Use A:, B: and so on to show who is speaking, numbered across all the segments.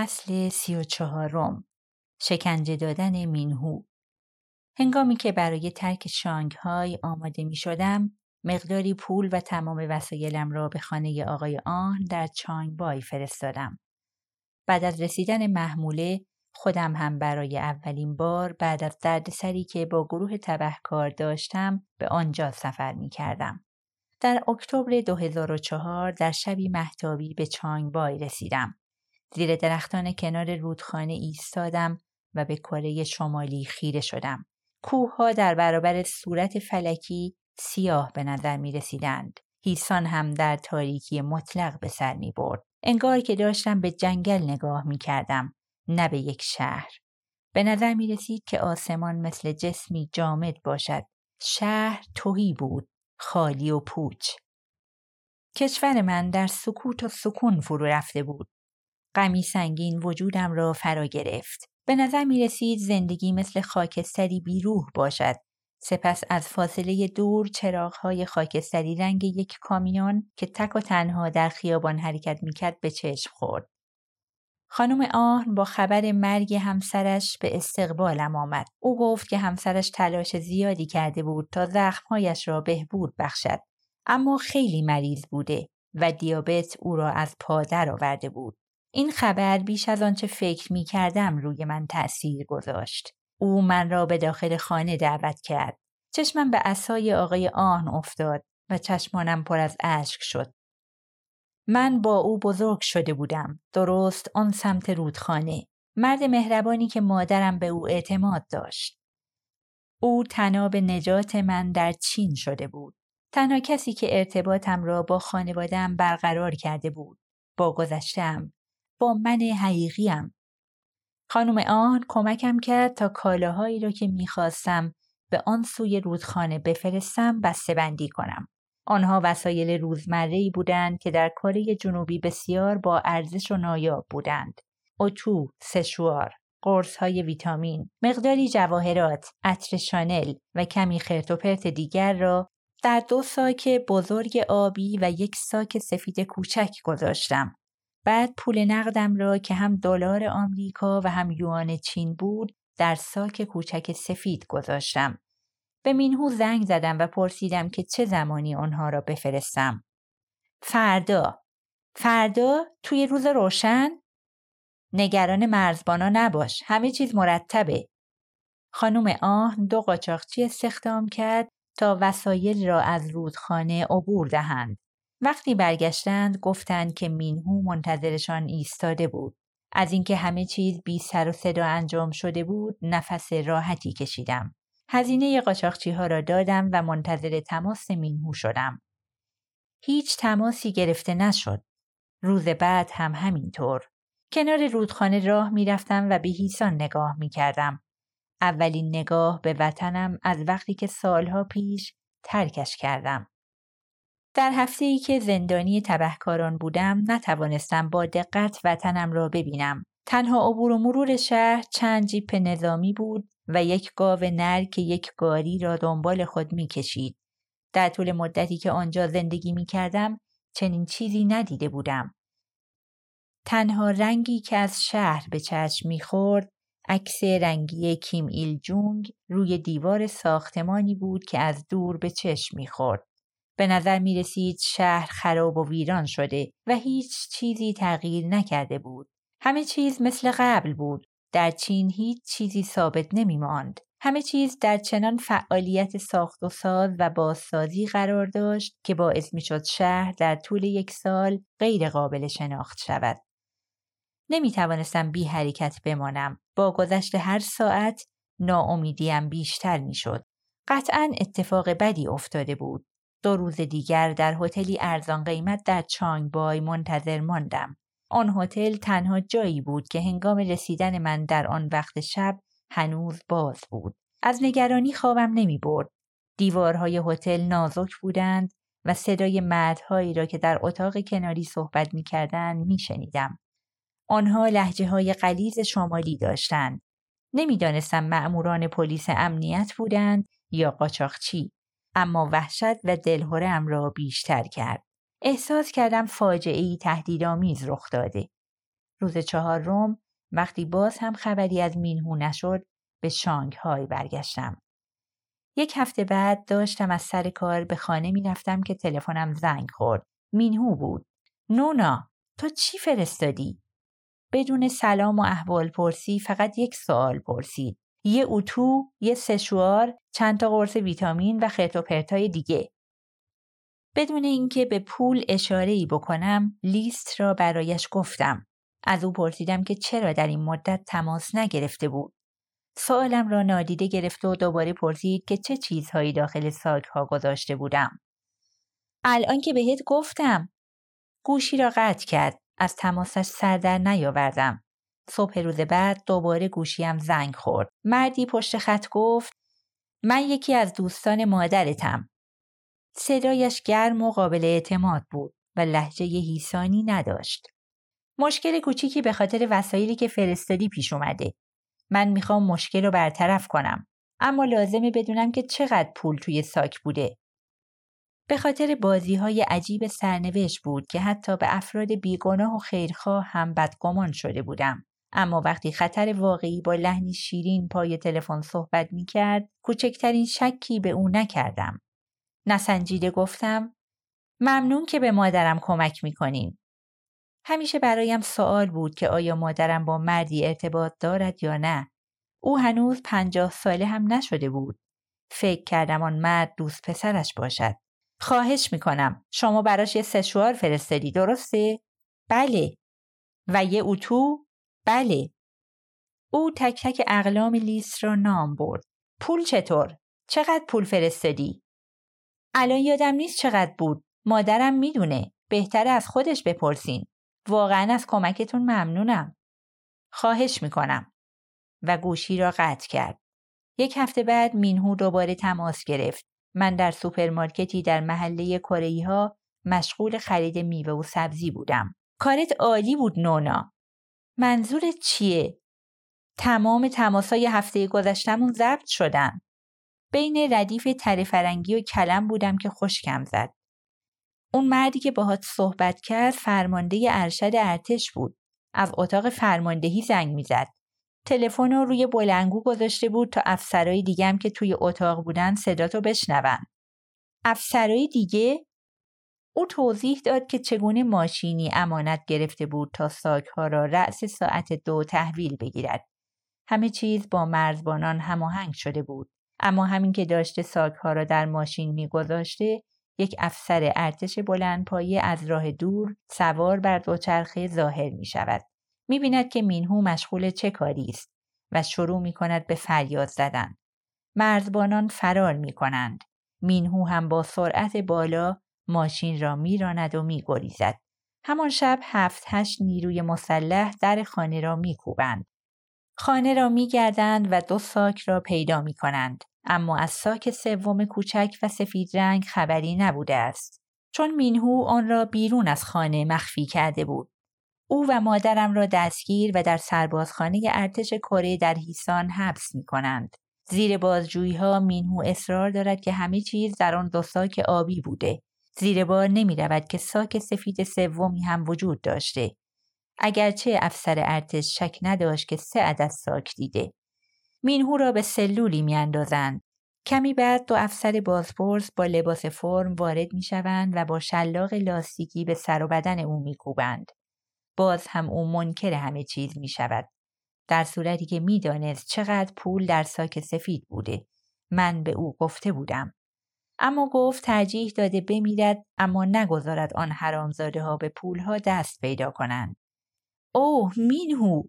A: فصل سی و چهارم شکنجه دادن مینهو هنگامی که برای ترک شانگهای آماده می شدم مقداری پول و تمام وسایلم را به خانه آقای آن در چانگبای فرستادم. بعد از رسیدن محموله خودم هم برای اولین بار بعد از دردسری که با گروه تبهکار داشتم به آنجا سفر می کردم. در اکتبر 2004 در شبی محتابی به چانگبای رسیدم. زیر درختان کنار رودخانه ایستادم و به کره شمالی خیره شدم. کوه در برابر صورت فلکی سیاه به نظر می رسیدند. هیسان هم در تاریکی مطلق به سر می برد. انگار که داشتم به جنگل نگاه می کردم نه به یک شهر. به نظر می رسید که آسمان مثل جسمی جامد باشد. شهر توهی بود. خالی و پوچ. کشور من در سکوت و سکون فرو رفته بود. غمی سنگین وجودم را فرا گرفت. به نظر می رسید زندگی مثل خاکستری بیروح باشد. سپس از فاصله دور چراغهای خاکستری رنگ یک کامیون که تک و تنها در خیابان حرکت می‌کرد به چشم خورد. خانم آهن با خبر مرگ همسرش به استقبالم آمد. او گفت که همسرش تلاش زیادی کرده بود تا زخمهایش را بهبود بخشد. اما خیلی مریض بوده و دیابت او را از پا آورده بود. این خبر بیش از آنچه فکر می کردم روی من تأثیر گذاشت. او من را به داخل خانه دعوت کرد. چشمم به اسای آقای آهن افتاد و چشمانم پر از اشک شد. من با او بزرگ شده بودم. درست آن سمت رودخانه. مرد مهربانی که مادرم به او اعتماد داشت. او تناب نجات من در چین شده بود. تنها کسی که ارتباطم را با خانوادم برقرار کرده بود. با گذشتم. با من حقیقیم. خانم آن کمکم کرد تا کالاهایی را که می‌خواستم به آن سوی رودخانه بفرستم بسته بندی کنم. آنها وسایل روزمره بودند که در کره جنوبی بسیار با ارزش و نایاب بودند. اتو، سشوار، قرص های ویتامین، مقداری جواهرات، عطر شانل و کمی خرت دیگر را در دو ساک بزرگ آبی و یک ساک سفید کوچک گذاشتم. بعد پول نقدم را که هم دلار آمریکا و هم یوان چین بود در ساک کوچک سفید گذاشتم. به مینهو زنگ زدم و پرسیدم که چه زمانی آنها را بفرستم. فردا. فردا توی روز روشن؟ نگران مرزبانا نباش. همه چیز مرتبه. خانم آهن دو قاچاقچی استخدام کرد تا وسایل را از رودخانه عبور دهند. وقتی برگشتند گفتند که مینهو منتظرشان ایستاده بود. از اینکه همه چیز بی سر و صدا انجام شده بود نفس راحتی کشیدم. هزینه قاچاقچی ها را دادم و منتظر تماس مینهو شدم. هیچ تماسی گرفته نشد. روز بعد هم همینطور. کنار رودخانه راه می‌رفتم و به هیسان نگاه می کردم. اولین نگاه به وطنم از وقتی که سالها پیش ترکش کردم. در هفته ای که زندانی تبهکاران بودم نتوانستم با دقت وطنم را ببینم. تنها عبور و مرور شهر چند جیپ نظامی بود و یک گاو نر که یک گاری را دنبال خود می کشید. در طول مدتی که آنجا زندگی می کردم چنین چیزی ندیده بودم. تنها رنگی که از شهر به چشم می‌خورد عکس رنگی کیم ایل جونگ روی دیوار ساختمانی بود که از دور به چشم می‌خورد. به نظر می رسید شهر خراب و ویران شده و هیچ چیزی تغییر نکرده بود. همه چیز مثل قبل بود. در چین هیچ چیزی ثابت نمی ماند. همه چیز در چنان فعالیت ساخت و ساز و بازسازی قرار داشت که باعث می شد شهر در طول یک سال غیر قابل شناخت شود. نمی توانستم بی حرکت بمانم. با گذشت هر ساعت ناامیدیم بیشتر می شد. قطعا اتفاق بدی افتاده بود. دو روز دیگر در هتلی ارزان قیمت در چانگبای منتظر ماندم. آن هتل تنها جایی بود که هنگام رسیدن من در آن وقت شب هنوز باز بود. از نگرانی خوابم نمی برد. دیوارهای هتل نازک بودند و صدای مردهایی را که در اتاق کناری صحبت می کردن می شنیدم. آنها لحجه های قلیز شمالی داشتند. نمی‌دانستم مأموران پلیس امنیت بودند یا قاچاقچی. اما وحشت و دلهورم را بیشتر کرد. احساس کردم فاجعه ای تهدیدآمیز رخ داده. روز چهارم وقتی باز هم خبری از مینهو نشد به شانگهای برگشتم. یک هفته بعد داشتم از سر کار به خانه می‌رفتم که تلفنم زنگ خورد. مینهو بود. نونا تو چی فرستادی؟ بدون سلام و احوال پرسی فقط یک سوال پرسید. یه اتو، یه سشوار، چند تا قرص ویتامین و خرت دیگه. بدون اینکه به پول اشاره ای بکنم لیست را برایش گفتم. از او پرسیدم که چرا در این مدت تماس نگرفته بود. سوالم را نادیده گرفت و دوباره پرسید که چه چیزهایی داخل ساک ها گذاشته بودم. الان که بهت گفتم. گوشی را قطع کرد. از تماسش سر در نیاوردم. صبح روز بعد دوباره گوشیم زنگ خورد. مردی پشت خط گفت من یکی از دوستان مادرتم. صدایش گرم و قابل اعتماد بود و لحجه هیسانی نداشت. مشکل کوچیکی به خاطر وسایلی که فرستادی پیش اومده. من می‌خوام مشکل رو برطرف کنم. اما لازمه بدونم که چقدر پول توی ساک بوده. به خاطر بازی های عجیب سرنوشت بود که حتی به افراد بیگناه و خیرخواه هم بدگمان شده بودم. اما وقتی خطر واقعی با لحنی شیرین پای تلفن صحبت می کرد، کوچکترین شکی به او نکردم. نسنجیده گفتم ممنون که به مادرم کمک می‌کنین. همیشه برایم سوال بود که آیا مادرم با مردی ارتباط دارد یا نه. او هنوز پنجاه ساله هم نشده بود. فکر کردم آن مرد دوست پسرش باشد. خواهش می‌کنم شما براش یه سشوار فرستادی درسته؟ بله. و یه اتو؟ بله. او تک تک اقلام لیست را نام برد. پول چطور؟ چقدر پول فرستادی؟ الان یادم نیست چقدر بود. مادرم می‌دونه. بهتره از خودش بپرسین. واقعا از کمکتون ممنونم. خواهش می‌کنم. و گوشی را قطع کرد. یک هفته بعد مینهو دوباره تماس گرفت. من در سوپرمارکتی در محله کره ای ها مشغول خرید میوه و سبزی بودم. کارت عالی بود نونا. منظورت چیه؟ تمام تماسای هفته گذشتمون ضبط شدن. بین ردیف تره فرنگی و کلم بودم که خشکم زد. اون مردی که باهات صحبت کرد فرمانده ارشد ارتش بود. از اتاق فرماندهی زنگ می‌زد. تلفن رو روی بلنگو گذاشته بود تا افسرای دیگه که توی اتاق بودن صداتو بشنون. افسرای دیگه او توضیح داد که چگونه ماشینی امانت گرفته بود تا ساکها را رأس ساعت دو تحویل بگیرد. همه چیز با مرزبانان هماهنگ شده بود. اما همین که داشته ساکها را در ماشین میگذاشته یک افسر ارتش پایه از راه دور سوار بر دوچرخه ظاهر می شود. می بیند که مینهو مشغول چه کاری است و شروع می کند به فریاد زدن. مرزبانان فرار می کنند. مینهو هم با سرعت بالا ماشین را میراند و میگریزد. همان شب هفت هشت نیروی مسلح در خانه را میکوبند. خانه را میگردند و دو ساک را پیدا می کنند. اما از ساک سوم کوچک و سفید رنگ خبری نبوده است. چون مینهو آن را بیرون از خانه مخفی کرده بود. او و مادرم را دستگیر و در سربازخانه ارتش کره در هیسان حبس می کنند. زیر بازجویی ها مینهو اصرار دارد که همه چیز در آن دو ساک آبی بوده. زیر بار نمی رود که ساک سفید سومی هم وجود داشته. اگرچه افسر ارتش شک نداشت که سه عدد ساک دیده. مینهو را به سلولی میاندازند. کمی بعد دو افسر بازپرس با لباس فرم وارد می شوند و با شلاق لاستیکی به سر و بدن او میکوبند. باز هم او منکر همه چیز می شود. در صورتی که می‌دانست چقدر پول در ساک سفید بوده. من به او گفته بودم. اما گفت ترجیح داده بمیرد اما نگذارد آن حرامزاده ها به پولها دست پیدا کنند. اوه مینهو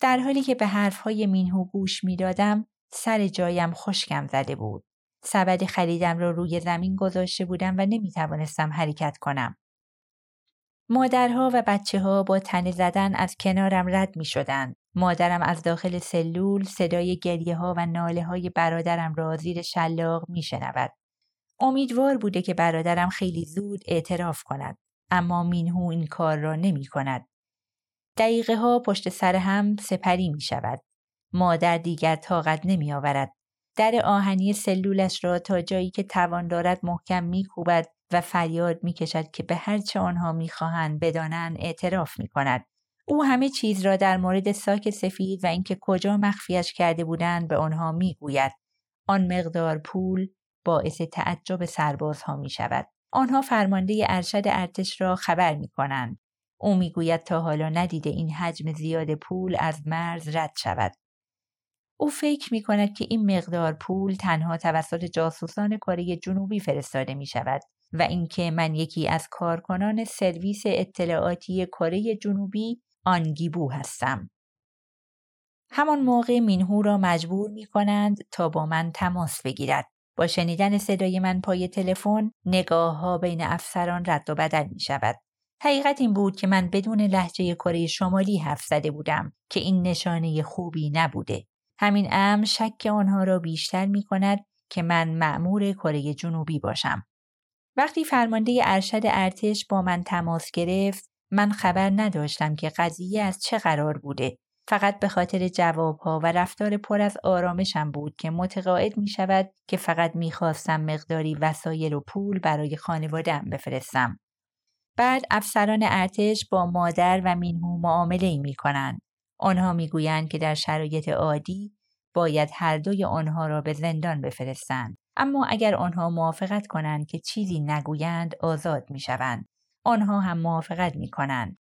A: در حالی که به حرفهای مینهو گوش می‌دادم سر جایم خشکم زده بود. سبد خریدم را روی زمین گذاشته بودم و نمی توانستم حرکت کنم. مادرها و بچه ها با تنه زدن از کنارم رد می شدن. مادرم از داخل سلول صدای گریه ها و ناله های برادرم را زیر شلاق می شنود. امیدوار بوده که برادرم خیلی زود اعتراف کند. اما مینهو این کار را نمی کند. دقیقه ها پشت سر هم سپری می شود. مادر دیگر طاقت نمی آورد. در آهنی سلولش را تا جایی که توان دارد محکم می کوبد و فریاد می کشد که به هرچه آنها می خواهند بدانند اعتراف می کند. او همه چیز را در مورد ساک سفید و اینکه کجا مخفیش کرده بودند به آنها می‌گوید آن مقدار پول باعث تعجب سربازها می شود. آنها فرمانده ارشد ارتش را خبر می کنند. او می‌گوید تا حالا ندیده این حجم زیاد پول از مرز رد شود. او فکر می کند که این مقدار پول تنها توسط جاسوسان کره جنوبی فرستاده می شود و اینکه من یکی از کارکنان سرویس اطلاعاتی کره جنوبی آنگیبو هستم. همان موقع مینهو را مجبور می کنند تا با من تماس بگیرد. با شنیدن صدای من پای تلفن نگاه ها بین افسران رد و بدل می شود. حقیقت این بود که من بدون لحجه کره شمالی حرف زده بودم که این نشانه خوبی نبوده. همین امر شک آنها را بیشتر می کند که من معمور کره جنوبی باشم. وقتی فرمانده ارشد ارتش با من تماس گرفت من خبر نداشتم که قضیه از چه قرار بوده فقط به خاطر جوابها و رفتار پر از آرامشم بود که متقاعد می شود که فقط می خواستم مقداری وسایل و پول برای خانوادم بفرستم. بعد افسران ارتش با مادر و مینهو معامله می کنند. آنها می گویند که در شرایط عادی باید هر دوی آنها را به زندان بفرستند. اما اگر آنها موافقت کنند که چیزی نگویند آزاد می شوند. آنها هم موافقت می کنند.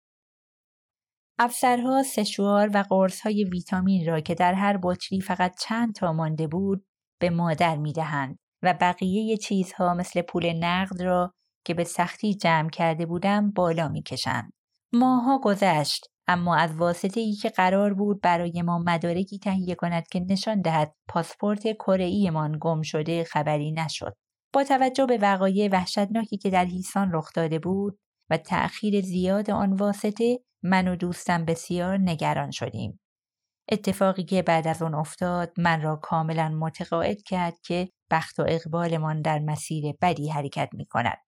A: افسرها سشوار و قرص های ویتامین را که در هر بطری فقط چند تا مانده بود به مادر می دهند و بقیه چیزها مثل پول نقد را که به سختی جمع کرده بودم بالا می کشند. ماها گذشت اما از واسطه ای که قرار بود برای ما مدارکی تهیه کند که نشان دهد پاسپورت کره گم شده خبری نشد. با توجه به وقایع وحشتناکی که در هیسان رخ داده بود و تأخیر زیاد آن واسطه من و دوستم بسیار نگران شدیم. اتفاقی که بعد از آن افتاد من را کاملا متقاعد کرد که بخت و اقبالمان در مسیر بدی حرکت می کند.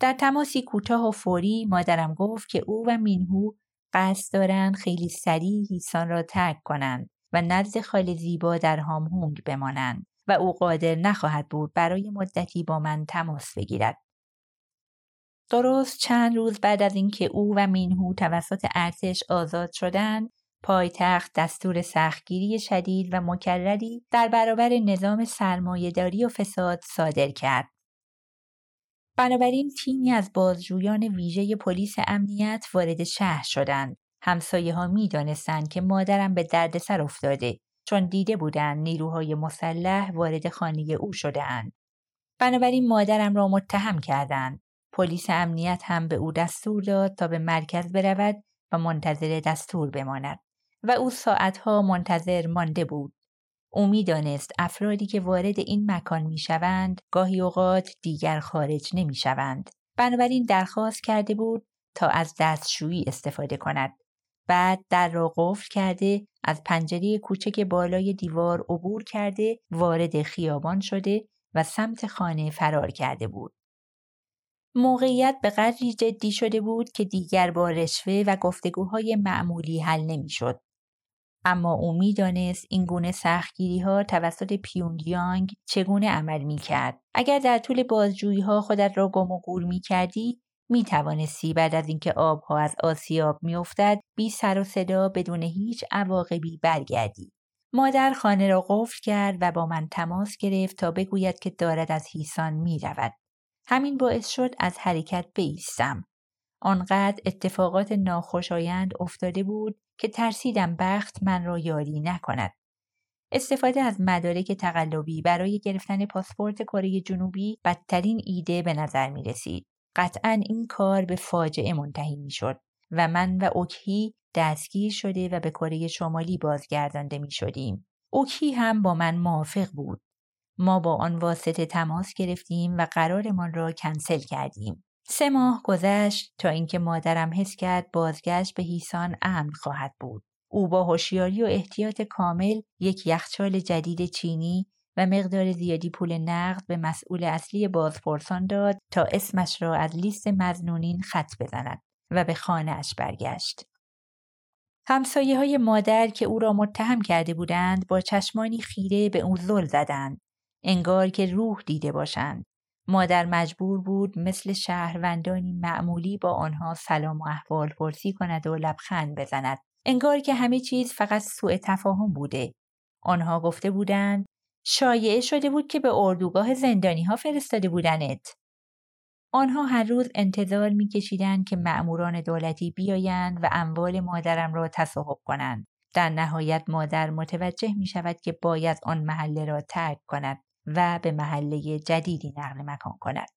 A: در تماسی کوتاه و فوری مادرم گفت که او و مینهو قصد دارند خیلی سریع هیسان را ترک کنند و نزد خال زیبا در هامهونگ بمانند و او قادر نخواهد بود برای مدتی با من تماس بگیرد. درست چند روز بعد از اینکه او و مینهو توسط ارتش آزاد شدند پایتخت دستور سختگیری شدید و مکرری در برابر نظام سرمایهداری و فساد صادر کرد. بنابراین تیمی از بازجویان ویژه پلیس امنیت وارد شهر شدند. همسایه ها می دانستند که مادرم به دردسر افتاده چون دیده بودند نیروهای مسلح وارد خانه او شده اند. بنابراین مادرم را متهم کردند. پلیس امنیت هم به او دستور داد تا به مرکز برود و منتظر دستور بماند و او ساعتها منتظر مانده بود. او می‌دانست افرادی که وارد این مکان می‌شوند گاهی اوقات دیگر خارج نمی‌شوند. بنابراین درخواست کرده بود تا از دستشویی استفاده کند. بعد در را قفل کرده از پنجره کوچک بالای دیوار عبور کرده وارد خیابان شده و سمت خانه فرار کرده بود. موقعیت به قدری جدی شده بود که دیگر با رشوه و گفتگوهای معمولی حل نمی‌شد. اما او می‌دانست این گونه سختگیری ها توسط پیونگیانگ چگونه عمل می کرد. اگر در طول بازجویی ها خودت را گم و گور می کردی می توانستی بعد از اینکه آبها از آسیاب می افتد بی سر و صدا بدون هیچ عواقبی برگردی. مادر خانه را قفل کرد و با من تماس گرفت تا بگوید که دارد از هیسان می رود. همین باعث شد از حرکت بیستم. آنقدر اتفاقات ناخوشایند افتاده بود که ترسیدم بخت من را یاری نکند. استفاده از مدارک تقلبی برای گرفتن پاسپورت کره جنوبی بدترین ایده به نظر می رسید. قطعا این کار به فاجعه منتهی می شد و من و اوکی دستگیر شده و به کره شمالی بازگردانده می شدیم. اوکی هم با من موافق بود. ما با آن واسطه تماس گرفتیم و قرارمان را کنسل کردیم. سه ماه گذشت تا اینکه مادرم حس کرد بازگشت به هیسان امن خواهد بود. او با هوشیاری و احتیاط کامل یک یخچال جدید چینی و مقدار زیادی پول نقد به مسئول اصلی بازپرسان داد تا اسمش را از لیست مزنونین خط بزند و به خانهاش برگشت. همسایه های مادر که او را متهم کرده بودند با چشمانی خیره به او زل زدند انگار که روح دیده باشند مادر مجبور بود مثل شهروندانی معمولی با آنها سلام و احوال پرسی کند و لبخند بزند. انگار که همه چیز فقط سوء تفاهم بوده. آنها گفته بودند شایعه شده بود که به اردوگاه زندانی ها فرستاده بودنت. آنها هر روز انتظار میکشیدند که مأموران دولتی بیایند و اموال مادرم را تصاحب کنند. در نهایت مادر متوجه می شود که باید آن محله را ترک کند و به محله جدیدی نقل مکان کند.